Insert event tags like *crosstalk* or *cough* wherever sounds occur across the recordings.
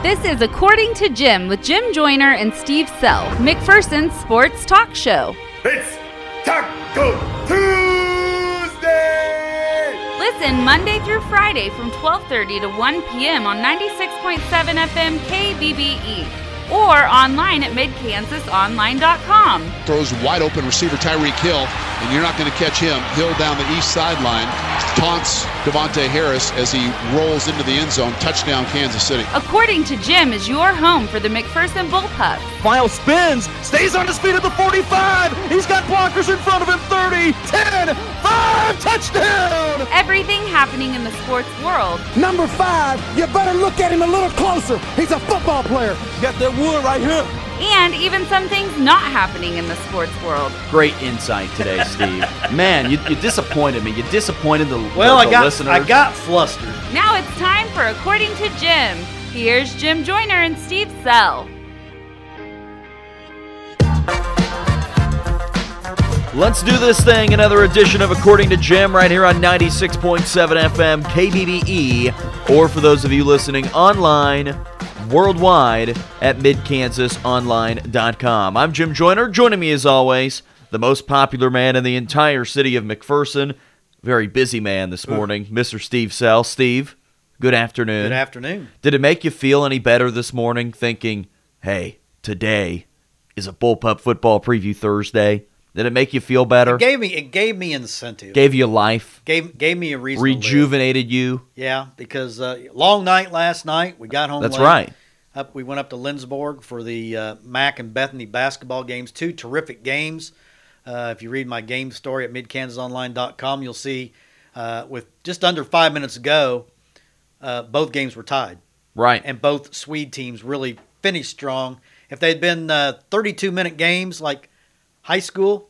This is According to Jim with Jim Joyner and Steve Sell, McPherson's sports talk show. It's Taco Tuesday! Listen Monday through Friday from 12:30 to 1 p.m. on 96.7 FM KBBE or online at midkansasonline.com. Throws wide open receiver Tyreek Hill, and you're not going to catch him. Hill down the east sideline taunts Devontae Harris as he rolls into the end zone. Touchdown, Kansas City. According to Jim, is your home for the McPherson Bullpups. Miles spins, stays on his feet at the 45. He's got blockers in front of him 30, 10, 5, touchdown! Everything happening in the sports world. Number five, you better look at him a little closer. He's a football player. You got that wood right here. And even some things not happening in the sports world. Great insight today, Steve. *laughs* Man, you, you disappointed me. You disappointed the, Well, the, I got listeners. I got flustered. Now it's time for According to Jim. Here's Jim Joyner and Steve Sell. Let's do this thing. Another edition of According to Jim right here on 96.7 FM KBBE, or for those of you listening online, worldwide at midkansasonline.com. I'm Jim Joyner. Joining me as always, the most popular man in the entire city of McPherson. Very busy man this morning, Mr. Steve Sell. Steve, good afternoon. Good afternoon. Did it make you feel any better this morning thinking, hey, today is a Bullpup Football Preview Thursday? Did it make you feel better? It gave me it gave me incentive. Gave you life? gave gave me a reason. to. Rejuvenated you? Yeah, because uh, long night last night. We got home. That's late. right. Up, we went up to Lindsborg for the uh, Mac and Bethany basketball games. Two terrific games. Uh, if you read my game story at midkansasonline.com, you'll see uh, with just under five minutes ago, uh, both games were tied, Right. and both Swede teams really finished strong. If they had been uh, 32 minute games like high school,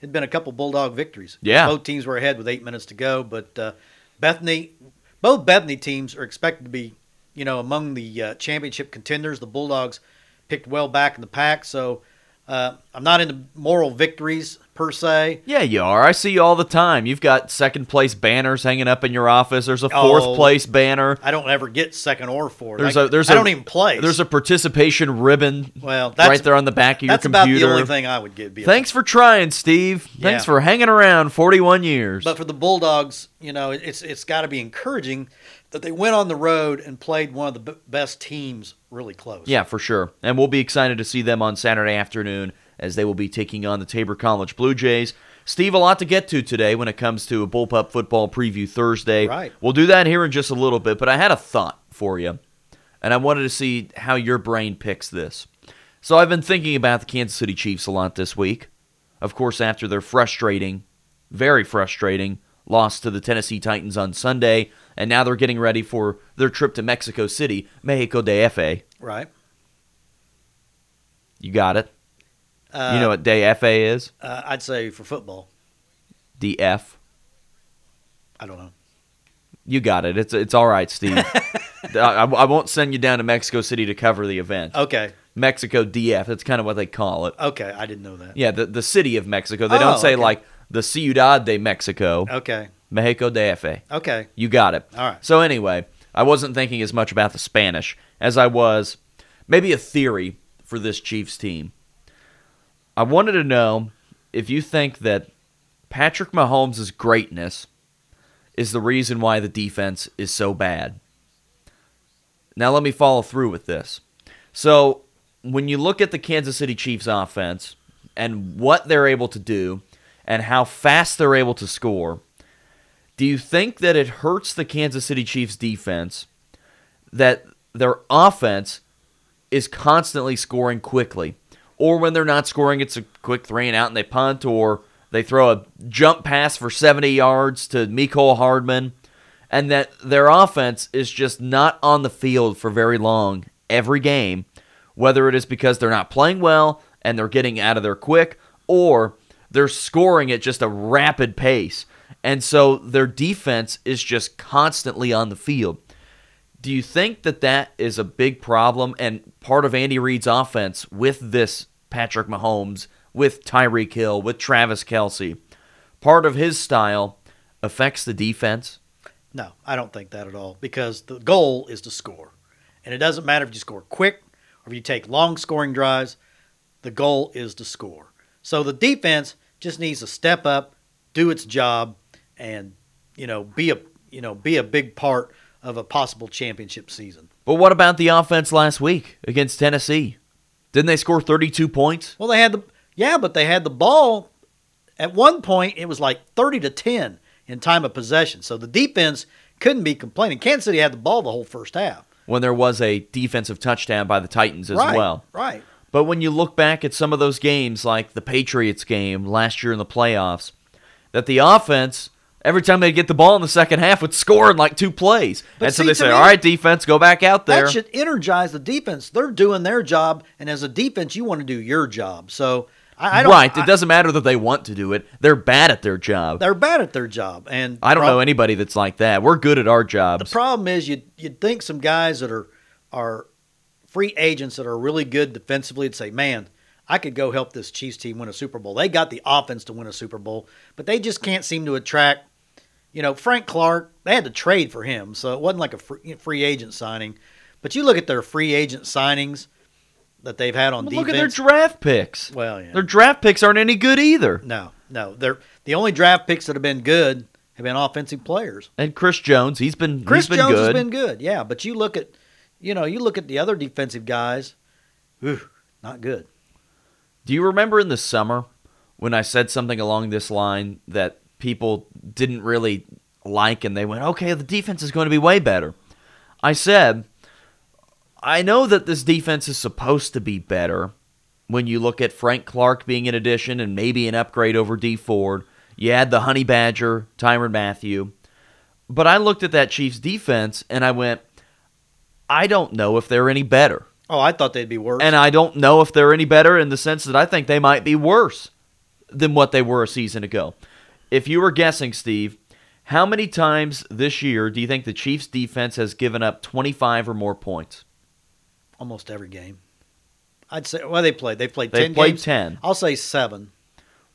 it'd been a couple Bulldog victories. Yeah. both teams were ahead with eight minutes to go, but uh, Bethany, both Bethany teams are expected to be, you know, among the uh, championship contenders. The Bulldogs picked well back in the pack, so uh, I'm not into moral victories per se. yeah, you are. I see you all the time. You've got second place banners hanging up in your office. There's a fourth Oh. place banner. I don't ever get second or fourth. There's I, a there's I a don't even play. There's a participation ribbon well, that's, right there on the back of your computer. That's about the only thing I would get. Thanks for trying, Steve. Thanks for hanging around 41 years. But for the Bulldogs, you know, it's it's got to be encouraging that they went on the road and played one of the b- best teams really close. Yeah, for sure. And we'll be excited to see them on Saturday afternoon as they will be taking on the Tabor College Blue Jays. Steve, a lot to get to today when it comes to a Bullpup Football Preview Thursday. Right. We'll do that here in just a little bit, but I had a thought for you, and I wanted to see how your brain picks this. So I've been thinking about the Kansas City Chiefs a lot this week. Of course, after their frustrating, very frustrating loss to the Tennessee Titans on Sunday, and now they're getting ready for their trip to Mexico City, Mexico de Fe. Right. You got it. Uh, you know what day FA is? Uh, I'd say for football. DF. I don't know. You got it. It's it's all right, Steve. *laughs* I, I won't send you down to Mexico City to cover the event. Okay. Mexico DF. That's kind of what they call it. Okay. I didn't know that. Yeah, the the city of Mexico. They Oh, don't say okay. like the Ciudad de Mexico. Okay. Mexico DF. Okay. You got it. All right. So anyway, I wasn't thinking as much about the Spanish as I was maybe a theory for this Chiefs team. I wanted to know if you think that Patrick Mahomes' greatness is the reason why the defense is so bad. Now let me follow through with this. So, when you look at the Kansas City Chiefs offense and what they're able to do and how fast they're able to score, do you think that it hurts the Kansas City Chiefs defense that their offense is constantly scoring quickly? Or when they're not scoring, it's a quick three and out and they punt, or they throw a jump pass for 70 yards to Mecole Hardman, and that their offense is just not on the field for very long every game, whether it is because they're not playing well and they're getting out of there quick, or they're scoring at just a rapid pace. And so their defense is just constantly on the field. Do you think that that is a big problem and part of Andy Reid's offense with this Patrick Mahomes, with Tyreek Hill, with Travis Kelce? Part of his style affects the defense? No, I don't think that at all because the goal is to score. And it doesn't matter if you score quick or if you take long scoring drives, the goal is to score. So the defense just needs to step up, do its job, and you know be a you know be a big part of a possible championship season. But what about the offense last week against Tennessee? Didn't they score 32 points? Well, they had the yeah, but they had the ball. At one point, it was like thirty to ten in time of possession. So the defense couldn't be complaining. Kansas City had the ball the whole first half. When there was a defensive touchdown by the Titans as right, well. Right. But when you look back at some of those games, like the Patriots game last year in the playoffs, that the offense, every time they get the ball in the second half, would score in like two plays. But and so they say, me, all right, defense, go back out there. That should energize the defense. They're doing their job, and as a defense, you want to do your job. So I, I don't. right. I- it doesn't matter that they want to do it. They're bad at their job. They're bad at their job, and I don't prob- know anybody that's like that. We're good at our jobs. The problem is you you'd think some guys that are are free agents that are really good defensively would say, "Man, I could go help this Chiefs team win a Super Bowl." They got the offense to win a Super Bowl, but they just can't seem to attract. You know, Frank Clark. They had to trade for him, so it wasn't like a free, agent signing. But you look at their free agent signings that they've had on But defense. look at their draft picks. well, yeah. Their draft picks aren't any good either. no, no. They're the only draft picks that have been good have been offensive players. And Chris Jones, he's been Chris he's been Jones good. has been good, yeah. But you look at, you know, you look at the other defensive guys, ooh, not good. Do you remember in the summer when I said something along this line that people didn't really like and they went, okay, the defense is going to be way better? I said, I know that this defense is supposed to be better when you look at Frank Clark being an addition and maybe an upgrade over Dee Ford. You add the Honey Badger, Tyrann Mathieu. But I looked at that Chiefs defense and I went, I don't know if they're any better. Oh, I thought they'd be worse. And I don't know if they're any better in the sense that I think they might be worse than what they were a season ago. If you were guessing, Steve, how many times this year do you think the Chiefs defense has given up 25 or more points? almost every game. I'd say. Well, they played. They played They ten played games. 10. I'll say seven.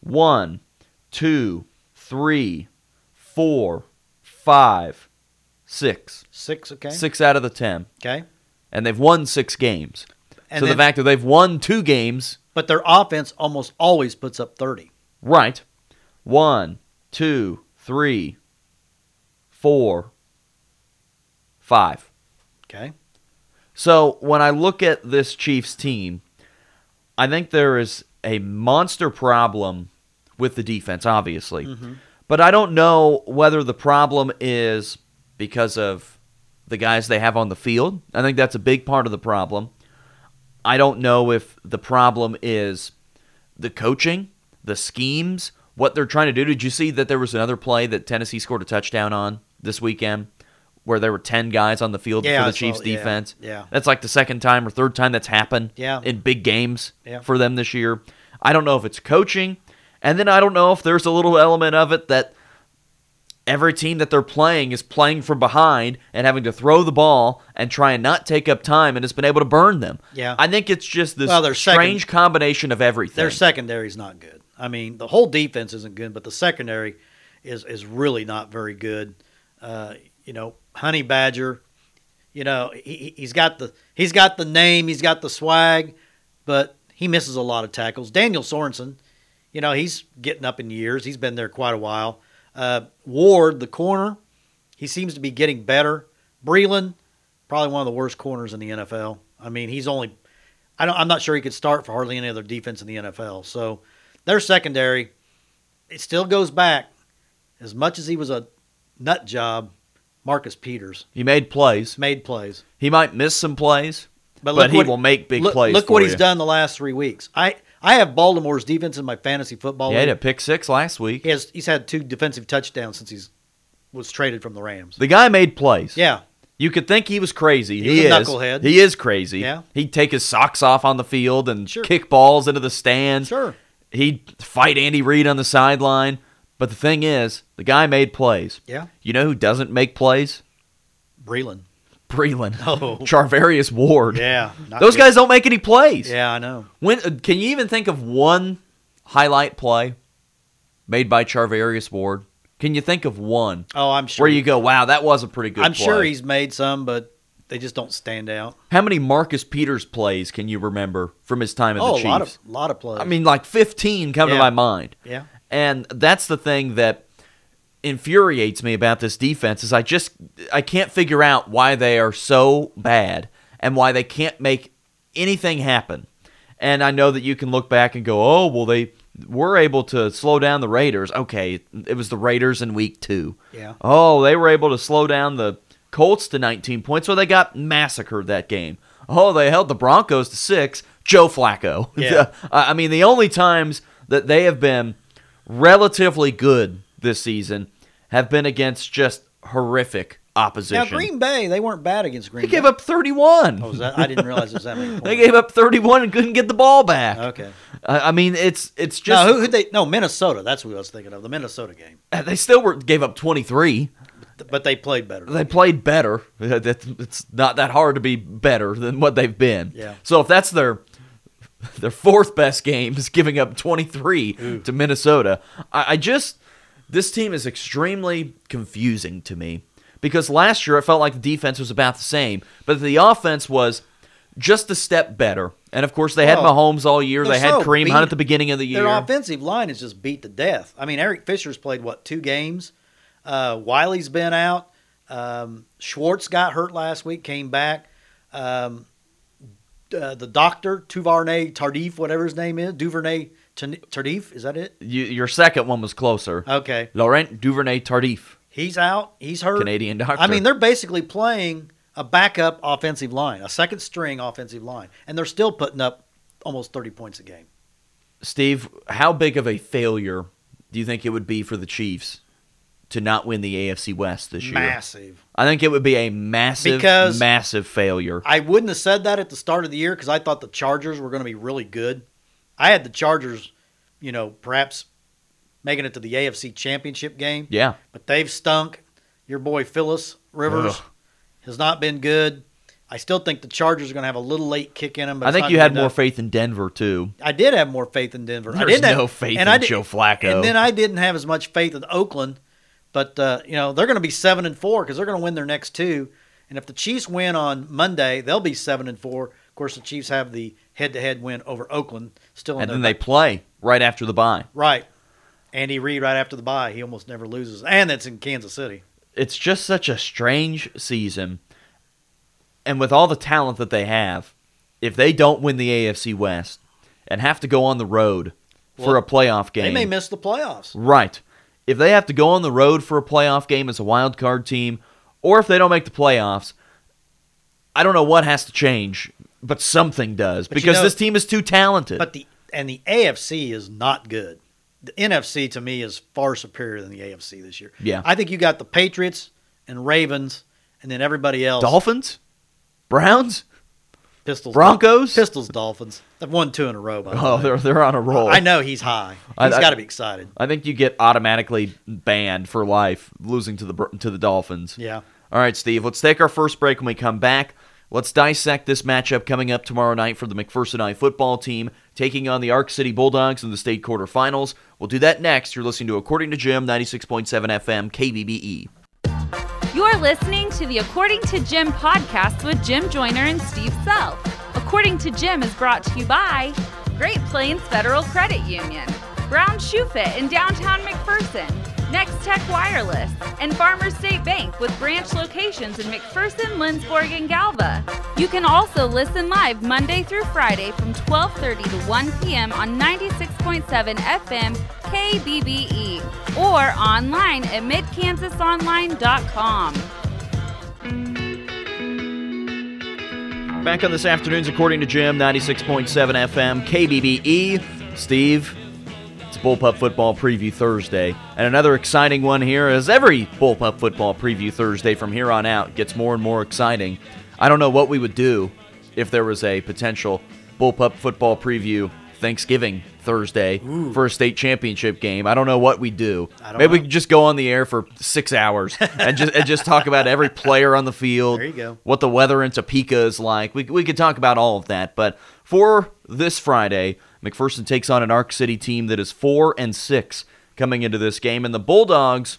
One, two, three, four, five, six. Six. Okay. Six out of the 10. Okay. And they've won six games. And so the fact that they've won two games But their offense almost always puts up thirty. Right. One, two, three, four, five. Okay. So when I look at this Chiefs team, I think there is a monster problem with the defense, obviously. Mm-hmm. But I don't know whether the problem is because of the guys they have on the field. I think that's a big part of the problem. I don't know if the problem is the coaching, the schemes, what they're trying to do. Did you see that there was another play that Tennessee scored a touchdown on this weekend where there were 10 guys on the field Yeah, for the Chiefs yeah, defense? yeah. That's like the second time or third time that's happened Yeah. in big games Yeah. for them this year. I don't know if it's coaching, and then I don't know if there's a little element of it that every team that they're playing is playing from behind and having to throw the ball and try and not take up time and has been able to burn them. Yeah. I think it's just this Well, their second- strange combination of everything. Their secondary's not good. I mean, the whole defense isn't good, but the secondary is is really not very good. Uh, you know, Honey Badger, you know, he, he's got the he's got the name, he's got the swag, but he misses a lot of tackles. Daniel Sorensen, you know, he's getting up in years. He's been there quite a while. Uh, Ward, the corner, he seems to be getting better. Breeland, probably one of the worst corners in the NFL. I mean, he's only I don't, I'm not sure he could start for hardly any other defense in the NFL. So their secondary, it still goes back as much as he was a nut job. Marcus Peters he made plays. made plays, He might miss some plays, but, look he what- will make big look, plays. Look what you. he's done the last three weeks. I I have Baltimore's defense in my fantasy football. He had a pick six last week. He has he's had two defensive touchdowns since he's was traded from the Rams. The guy made plays. Yeah, You could think he was crazy. He He, is. knucklehead. He is crazy. Yeah. He'd take his socks off on the field and Sure. kick balls into the stands. sure. He'd fight Andy Reid on the sideline. But the thing is, the guy made plays. Yeah, You know who doesn't make plays? Breeland. Breeland. *laughs* Oh. Charvarius Ward. Yeah, Those good. guys don't make any plays. Yeah, I know. When uh, can you even think of one highlight play made by Charvarius Ward? Can you think of one Oh, I'm sure. where you go, "Wow, that was a pretty good I'm play." sure he's made some, but they just don't stand out. How many Marcus Peters plays can you remember from his time at Oh, the a Chiefs? lot of lot of plays. I mean, like 15 come to my mind. Yeah. And that's the thing that infuriates me about this defense is I just I can't figure out why they are so bad and why they can't make anything happen. And I know that you can look back and go, "Oh, well they were able to slow down the Raiders." Okay, it was the Raiders in week 2. Yeah. Oh, they were able to slow down the Colts to 19 points, so they got massacred that game. Oh, they held the Broncos to 6. Joe Flacco. *laughs* Yeah. I mean, the only times that they have been relatively good this season have been against just horrific opposition. now Green Bay, they weren't bad against Green Bay. they Bay. gave up 31. Oh, was that? I didn't realize it was that many. *laughs* they gave up 31 and couldn't get the ball back. Okay. I I mean, it's it's just no, who, who they? No, Minnesota. That's what I was thinking of. The Minnesota game. Uh, they still were gave up 23. But they played better. They played better. It's not that hard to be better than what they've been. Yeah. So if that's their their fourth best game is giving up 23 to Minnesota, I, I just this team is extremely confusing to me because last year I felt like the defense was about the same, but the offense was just a step better. And of course, they had Well, Mahomes all year. They had so Kareem beat- Hunt at the beginning of the year. Their offensive line is just beat to death. I mean, Eric Fisher's played what two games. Uh, Wylie's been out. Um, Schwartz got hurt last week, came back. Um, uh, the doctor Tuvernay Tardif, whatever his name is, Duvernay Tardif, is that it? You, your second one was closer. Okay, Laurent Duvernay Tardif. he's out. He's hurt. Canadian doctor. I mean, they're basically playing a backup offensive line, a second string offensive line, and they're still putting up almost thirty points a game. Steve, how big of a failure do you think it would be for the Chiefs to not win the AFC West this year? Massive. I think it would be a massive, Because- massive failure. I wouldn't have said that at the start of the year because I thought the Chargers were going to be really good. I had the Chargers, you know, perhaps making it to the AFC Championship game, Yeah. but they've stunk. Your boy Phyllis Rivers Ugh. has not been good. I still think the Chargers are going to have a little late kick in them. But I think you had more faith in Denver too. I did have more faith in Denver. I didn't have, no faith and in I did- Joe Flacco. And then I didn't have as much faith in Oakland, but uh, you know they're going to be seven and four because they're going to win their next two. And if the Chiefs win on Monday, they'll be seven and four. Of course, the Chiefs have the head-to-head win over Oakland still in And then they play right after the bye. right. Andy Reid right after the bye, he almost never loses, and that's in Kansas City. It's just such a strange season. And with all the talent that they have, if they don't win the AFC West and have to go on the road for a playoff game, They may miss the playoffs. Right. If they have to go on the road for a playoff game as a wild card team, or if they don't make the playoffs, I don't know what has to change, but something does But you because know- this team is too talented. But the and the AFC is not good. The NFC to me is far superior than the AFC this year. Yeah. I think you got the Patriots and Ravens, and then everybody else. Dolphins, Browns, Pistols, Broncos? Pistols, Dolphins. They've won two in a row. By the oh, way. they're they're on a roll. I know he's high. I- He's I- got to be excited. I think you get automatically banned for life losing to the to the Dolphins. Yeah. All right, Steve. Let's take our first break. When we come back, let's dissect this matchup coming up tomorrow night for the McPherson High football team taking on the Ark City Bulldogs in the state quarterfinals. We'll do that next. You're listening to According to Jim, 96.7 FM, KBBE. You're listening to the According to Jim podcast with Jim Joyner and Steve Sell. According to Jim is brought to you by Great Plains Federal Credit Union, Brown Shoe Fit in downtown McPherson, Next Tech Wireless, and Farmers State Bank with branch locations in McPherson, Lindsborg, and Galva. You can also listen live Monday through Friday from 12:30 to 1 p.m. on 96.7 FM KBBE or online at midkansasonline.com. Back on this afternoon's According to Jim, 96.7 FM, KBBE. Steve, it's Bullpup Football Preview Thursday. And another exciting one here, as every Bullpup Football Preview Thursday from here on out gets more and more exciting. I don't know what we would do if there was a potential Bullpup Football Preview Thanksgiving Thursday for a state championship game. I don't know what we do. Maybe we know. could just go on the air for six hours and just and just talk about every *laughs* player on the field. There you go. What the weather in Topeka is like. We we could talk about all of that. But for this Friday, McPherson takes on an Ark City team that is four and six coming into this game, and the Bulldogs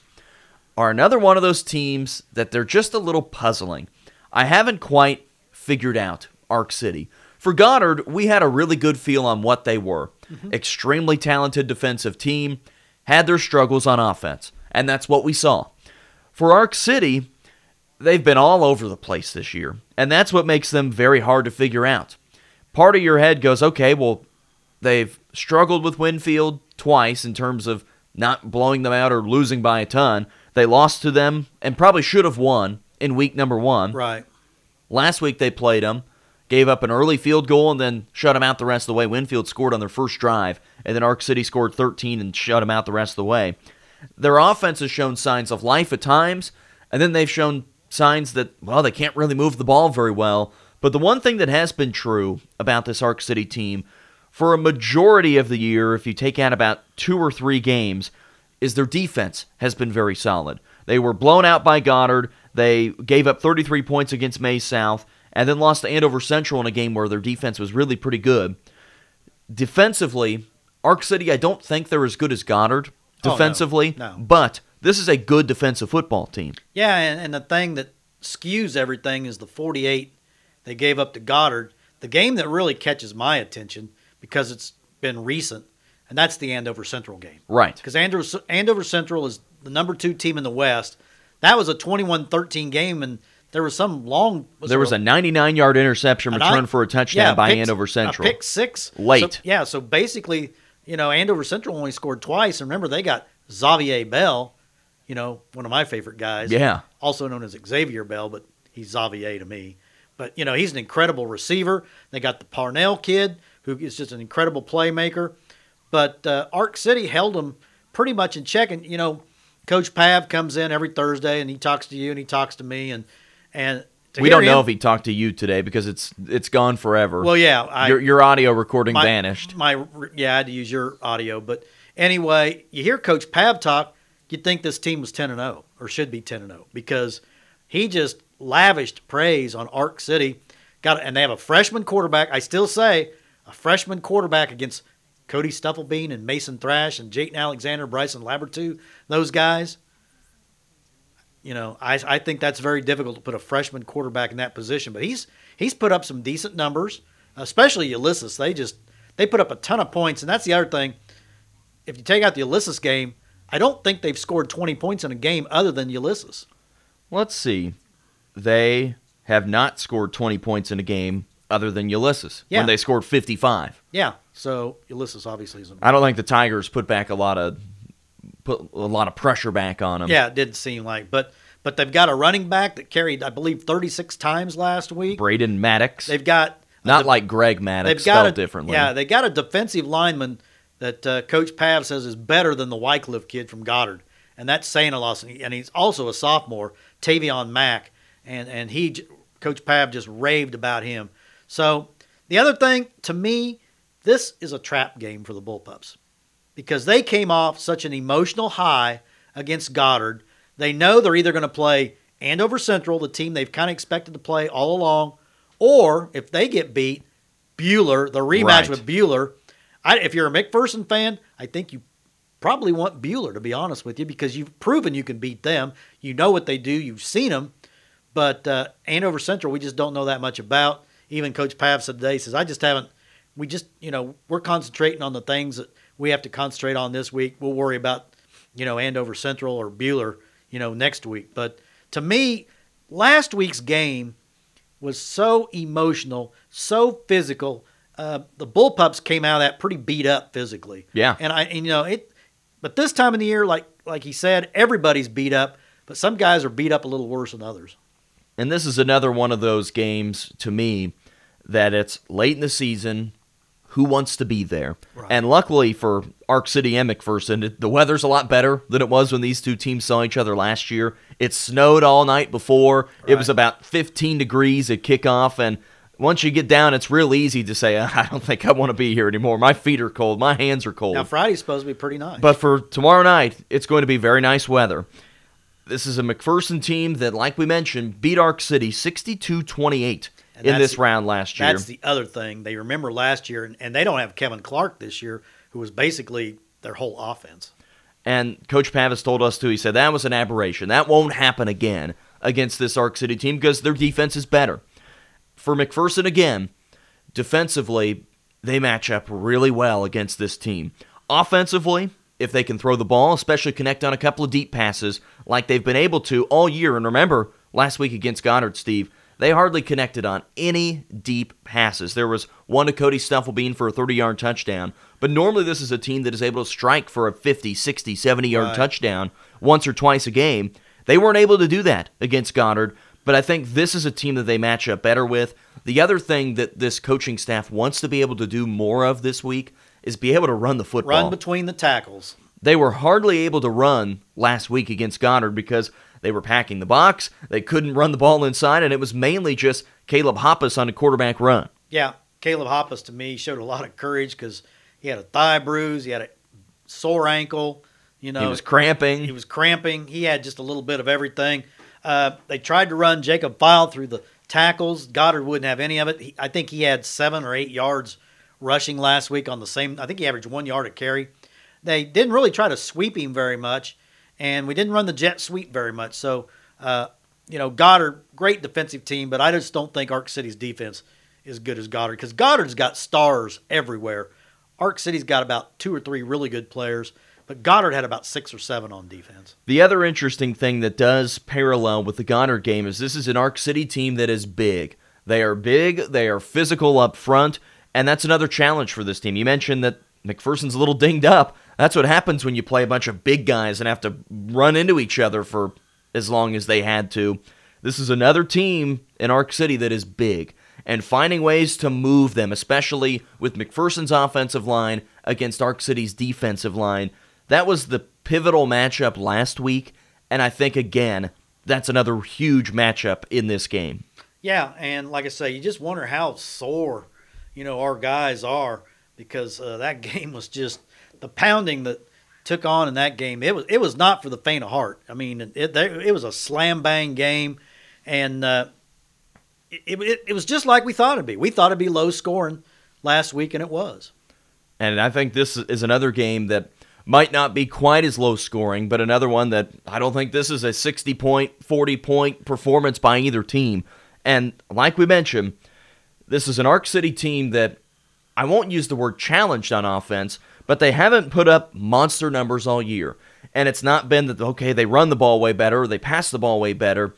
are another one of those teams that they're just a little puzzling. I haven't quite figured out Ark City. For Goddard, we had a really good feel on what they were. Mm-hmm. Extremely talented defensive team, had their struggles on offense, and that's what we saw. For Ark City, they've been all over the place this year, and that's what makes them very hard to figure out. Part of your head goes, okay, well, they've struggled with Winfield twice in terms of not blowing them out or losing by a ton. They lost to them and probably should have won in week number one. Right. Last week they played them, gave up an early field goal and then shut them out the rest of the way. Winfield scored on their first drive, and then Ark City scored 13 and shut them out the rest of the way. Their offense has shown signs of life at times, and then they've shown signs that, well, they can't really move the ball very well. But the one thing that has been true about this Ark City team for a majority of the year, if you take out about two or three games, is their defense has been very solid. They were blown out by Goddard. They gave up 33 points against Maize South and then lost to Andover Central in a game where their defense was really pretty good. Defensively, Ark City, I don't think they're as good as Goddard Oh, no. defensively, No. but this is a good defensive football team. Yeah, and, and the thing that skews everything is the 48 they gave up to Goddard. The game that really catches my attention because it's been recent, and that's the Andover Central game. Right. Because Andover, Andover Central is the number two team in the West. That was a 21 13 game, and there was some long. There was a 99 yard interception return I- for a touchdown yeah, by pick- Andover Central. pick six Late. So- yeah, so basically, you know, Andover Central only scored twice. And remember, they got Xavier Bell, you know, one of my favorite guys. Yeah. Also known as Xavier Bell, but he's Xavier to me. But you know, he's an incredible receiver. They got the Parnell kid, who is just an incredible playmaker. But uh, Ark City held them pretty much in check. And you know, Coach Pav comes in every Thursday and he talks to you and he talks to me and and we don't know if he talked to you today because it's it's gone forever. Well, yeah, I, your your audio recording my, vanished. My yeah, I had to use your audio, but anyway, you hear Coach Pav talk, you'd think this team was ten and zero or should be ten and zero because he just lavished praise on Ark City. Got and they have a freshman quarterback. I still say a freshman quarterback against Cody Stufflebean and Mason Thrash and Jayton Alexander, Bryson Labertu, those guys. You know, I, I think that's very difficult to put a freshman quarterback in that position. But he's he's put up some decent numbers, especially Ulysses. They just they put up a ton of points, and that's the other thing. If you take out the Ulysses game, I don't think they've scored 20 points in a game other than Ulysses. Let's see. They have not scored 20 points in a game other than Ulysses Yeah. when they scored 55. Yeah, so Ulysses obviously is. A, I don't think the Tigers put back a lot of put a lot of pressure back on them. yeah, it didn't seem like, but but they've got a running back that carried, I believe, 36 times last week. Braden Maddox. They've got not a- like Greg Maddux they've got spelled a, differently. Yeah, they got a defensive lineman that uh, Coach Pav says is better than the Wycliffe kid from Goddard, and that's saying a lot. And he's also a sophomore, Tavion Mack, and and he, Coach Pav just raved about him. So the other thing to me, this is a trap game for the Bullpups because they came off such an emotional high against Goddard. They know they're either going to play Andover Central, the team they've kind of expected to play all along, or if they get beat, Buhler, the rematch Right. with Buhler. I, if you're a McPherson fan, I think you probably want Buhler, to be honest with you, because you've proven you can beat them. You know what they do, you've seen them. But uh, Andover Central, we just don't know that much about. Even Coach Pav said today, he says, I just haven't, we just, you know, we're concentrating on the things that we have to concentrate on this week. We'll worry about, you know, Andover Central or Buhler, you know, next week. But to me, last week's game was so emotional, so physical. Uh, the Bullpups came out of that pretty beat up physically. Yeah. and I, and, you know, it. But this time of the year, like like he said, everybody's beat up, but some guys are beat up a little worse than others. And this is another one of those games to me that it's late in the season. Who wants to be there? Right. And luckily for Ark City and McPherson, the weather's a lot better than it was when these two teams saw each other last year. It snowed all night before. It was about 15 degrees at kickoff. And once you get down, it's real easy to say, ah, I don't think I want to be here anymore. My feet are cold. My hands are cold. Now Friday's supposed to be pretty nice. But for tomorrow night, it's going to be very nice weather. This is a McPherson team that, like we mentioned, beat Ark City 62 28 in this round last year. That's the other thing. They remember last year, and, and they don't have Kevin Clark this year, who was basically their whole offense. And Coach Pavis told us too, he said that was an aberration. That won't happen again against this Ark City team because their defense is better. For McPherson, again, defensively, they match up really well against this team. Offensively, if they can throw the ball, especially connect on a couple of deep passes like they've been able to all year. And remember, last week against Goddard, Steve, they hardly connected on any deep passes. There was one to Cody Stufflebean for a 30 yard touchdown, but normally this is a team that is able to strike for a 50, 60, 70 yard Right. touchdown once or twice a game. They weren't able to do that against Goddard, but I think this is a team that they match up better with. The other thing that this coaching staff wants to be able to do more of this week is be able to run the football Run between the tackles. they were hardly able to run last week against Goddard because they were packing the box. They couldn't run the ball inside, and it was mainly just Caleb Hoppus on a quarterback run. Yeah, Caleb Hoppus to me showed a lot of courage because he had a thigh bruise, he had a sore ankle. You know, he was cramping. He was cramping. He had just a little bit of everything. Uh, they tried to run Jacob File through the tackles. Goddard wouldn't have any of it. He, I think he had seven or eight yards rushing last week on the same. I think he averaged one yard a carry. They didn't really try to sweep him very much, and we didn't run the jet sweep very much. So, uh, you know, Goddard, great defensive team, but I just don't think Ark City's defense is good as Goddard because Goddard's got stars everywhere. Ark City's got about two or three really good players, but Goddard had about six or seven on defense. The other interesting thing that does parallel with the Goddard game is this is an Ark City team that is big. They are big, they are physical up front, and that's another challenge for this team. You mentioned that McPherson's a little dinged up. That's what happens when you play a bunch of big guys and have to run into each other for as long as they had to. This is another team in Ark City that is big and finding ways to move them, especially with McPherson's offensive line against Ark City's defensive line. That was the pivotal matchup last week, and I think again that's another huge matchup in this game. Yeah, and like I say, you just wonder how sore, you know, our guys are because uh, that *laughs* game was just the pounding that took on in that game. It was it was not for the faint of heart. I mean, it it was a slam bang game, and uh, it, it it was just like we thought it'd be. We thought it'd be low scoring last week, and it was. And I think this is another game that might not be quite as low scoring, but another one that I don't think this is a 60 point, 40 point performance by either team. And like we mentioned, this is an Ark City team that I won't use the word challenged on offense, but they haven't put up monster numbers all year. And it's not been that, okay, they run the ball way better or they pass the ball way better.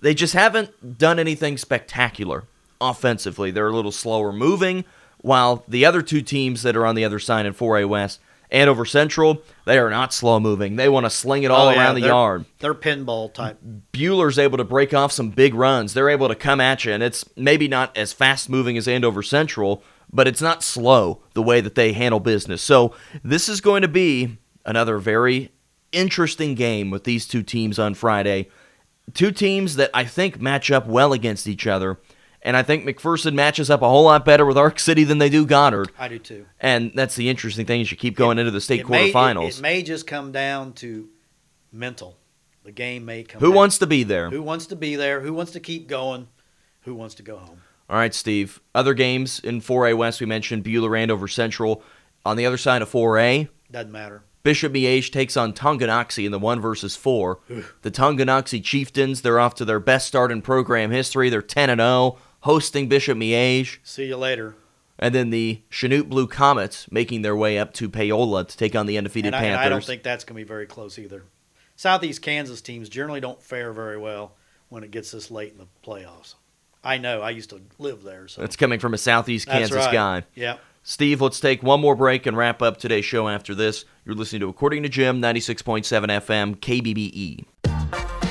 They just haven't done anything spectacular offensively. They're a little slower moving, while the other two teams that are on the other side in 4A West, Andover Central, they are not slow moving. They want to sling it all Oh, yeah, around the they're- yard. They're pinball type. Buhler's able to break off some big runs. They're able to come at you, and it's maybe not as fast moving as Andover Central, but it's not slow the way that they handle business. So this is going to be another very interesting game with these two teams on Friday. Two teams that I think match up well against each other. And I think McPherson matches up a whole lot better with Ark City than they do Goddard. I do too. And that's the interesting thing as you keep going into the state It may, it, quarterfinals. it may just come down to mental. The game may come. Who down- wants to be there? Who wants to be there? Who wants to keep going? Who wants to go home? All right, Steve. Other games in 4A West, we mentioned Buhler Andover Central. On the other side of 4A, Doesn't matter. Bishop Miege takes on Tonganoxie in the 1 versus 4. the Tonganoxie Chieftains, they're off to their best start in program history. They're 10 and 0, hosting Bishop Miege. See you later. And then the Chanute Blue Comets making their way up to Paola to take on the undefeated And I, and Panthers. I don't think that's going to be very close either. Southeast Kansas teams generally don't fare very well when it gets this late in the playoffs. I know. I used to live there. So That's coming from a Southeast Kansas right. guy. Yeah. Steve, let's take one more break and wrap up today's show after this. You're listening to According to Jim, 96.7 FM, KBBE.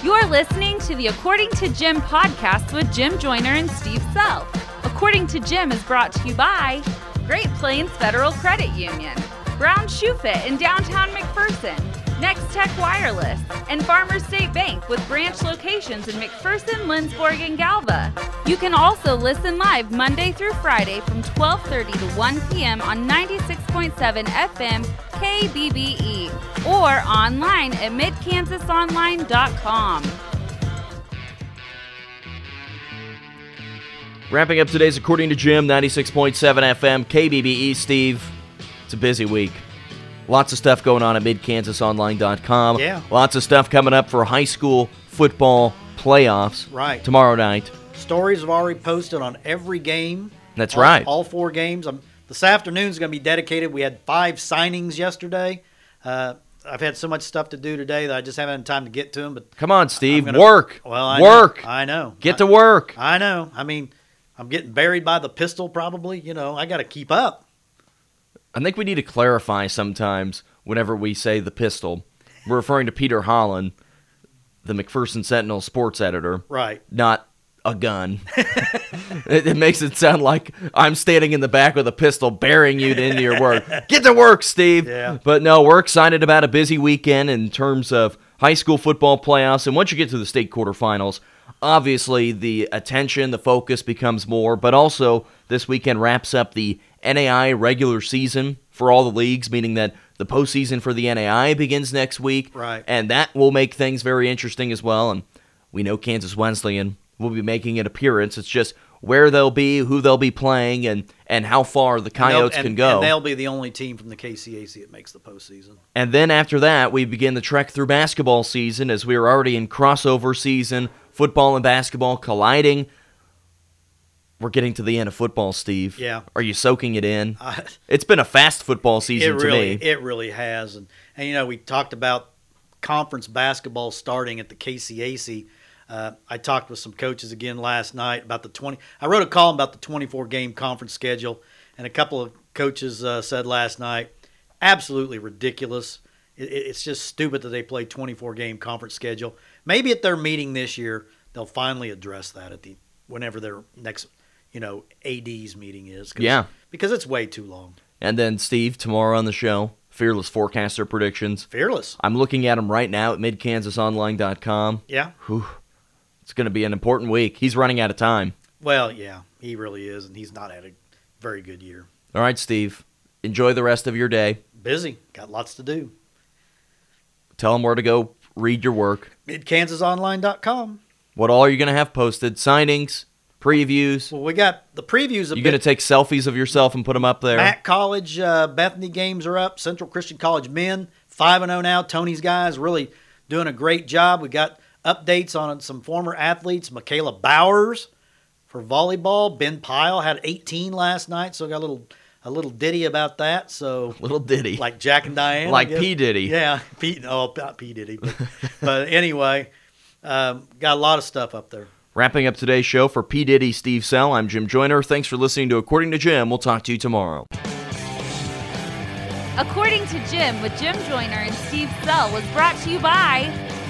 You're listening to the According to Jim podcast with Jim Joyner and Steve Sell. According to Jim is brought to you by Great Plains Federal Credit Union, Brown Shoe Fit in downtown McPherson, Next Tech Wireless, and Farmers State Bank with branch locations in McPherson, Lindsborg, and Galva. You can also listen live Monday through Friday from 12:30 to 1 p.m. on 96.7 FM KBBE or online at midkansasonline.com. Wrapping up today's According to Jim, 96.7 FM, KBBE. Steve, it's a busy week. Lots of stuff going on at midkansasonline.com. Yeah. Lots of stuff coming up for high school football playoffs Right. tomorrow night. Stories have already posted on every game. That's all, right. All four games. Um, this afternoon is going to be dedicated. We had five signings yesterday. Uh, I've had so much stuff to do today that I just haven't had time to get to them. But Come on, Steve. Gonna- work. Well, I work. Know, I know. Get I, to work. I know. I mean, I'm getting buried by the pistol. Probably. You know, I got to keep up. I think we need to clarify sometimes whenever we say the pistol. We're referring to Peter Holland, the McPherson Sentinel sports editor, Right. not a gun. *laughs* it, it makes it sound like I'm standing in the back with a pistol bearing you into your work. *laughs* Get to work, Steve. Yeah. But no, we're excited about a busy weekend in terms of high school football playoffs. And once you get to the state quarterfinals, obviously the attention, the focus becomes more. But also, this weekend wraps up the NAI regular season for all the leagues, meaning that the postseason for the NAI begins next week. Right. And that will make things very interesting as well. And we know Kansas Wesleyan will be making an appearance. It's just where they'll be, who they'll be playing, and, and how far the Coyotes and- can go. And they'll be the only team from the KCAC that makes the postseason. And then after that, we begin the trek through basketball season as we are already in crossover season, football and basketball colliding. We're getting to the end of football, Steve. Yeah. Are you soaking it in? I, *laughs* It's been a fast football season it to really, me. it really has. And and you know, we talked about conference basketball starting at the KCAC. Uh, I talked with some coaches again last night about the twenty. I wrote a column about the twenty-four game conference schedule, and a couple of coaches uh, said last night, absolutely ridiculous. It, it- it's just stupid that they play twenty-four game conference schedule. Maybe at their meeting this year, they'll finally address that at the whenever their next, you know, AD's meeting is. Yeah. because it's way too long. and then, Steve, tomorrow on the show, Fearless Forecaster Predictions. Fearless. I'm looking at them right now at midkansasonline.com. Yeah. Whew. It's going to be an important week. He's running out of time. Well, yeah, he really is, and he's not had a very good year. All right, Steve. Enjoy the rest of your day. Busy, got lots to do. Tell them where to go read your work. MidKansasOnline.com. What all are you going to have posted? Signings, previews. Well, we got the previews. You bit. going to take selfies of yourself and put them up there? Mac College, uh, Bethany games are up. Central Christian College men five and zero now. Tony's guys really doing a great job. We got updates on some former athletes. Michaela Bowers for volleyball. Ben Pyle had 18 last night, so got a little a little ditty about that. So *laughs* Little ditty. like Jack and Diane, Like guess. P. Diddy. Yeah, *laughs* P. Oh, not P Diddy, but, but anyway, um, got a lot of stuff up there. Wrapping up today's show for P. Diddy, Steve Sell, I'm Jim Joyner. Thanks for listening to According to Jim. We'll talk to you tomorrow. According to Jim with Jim Joyner and Steve Sell was brought to you by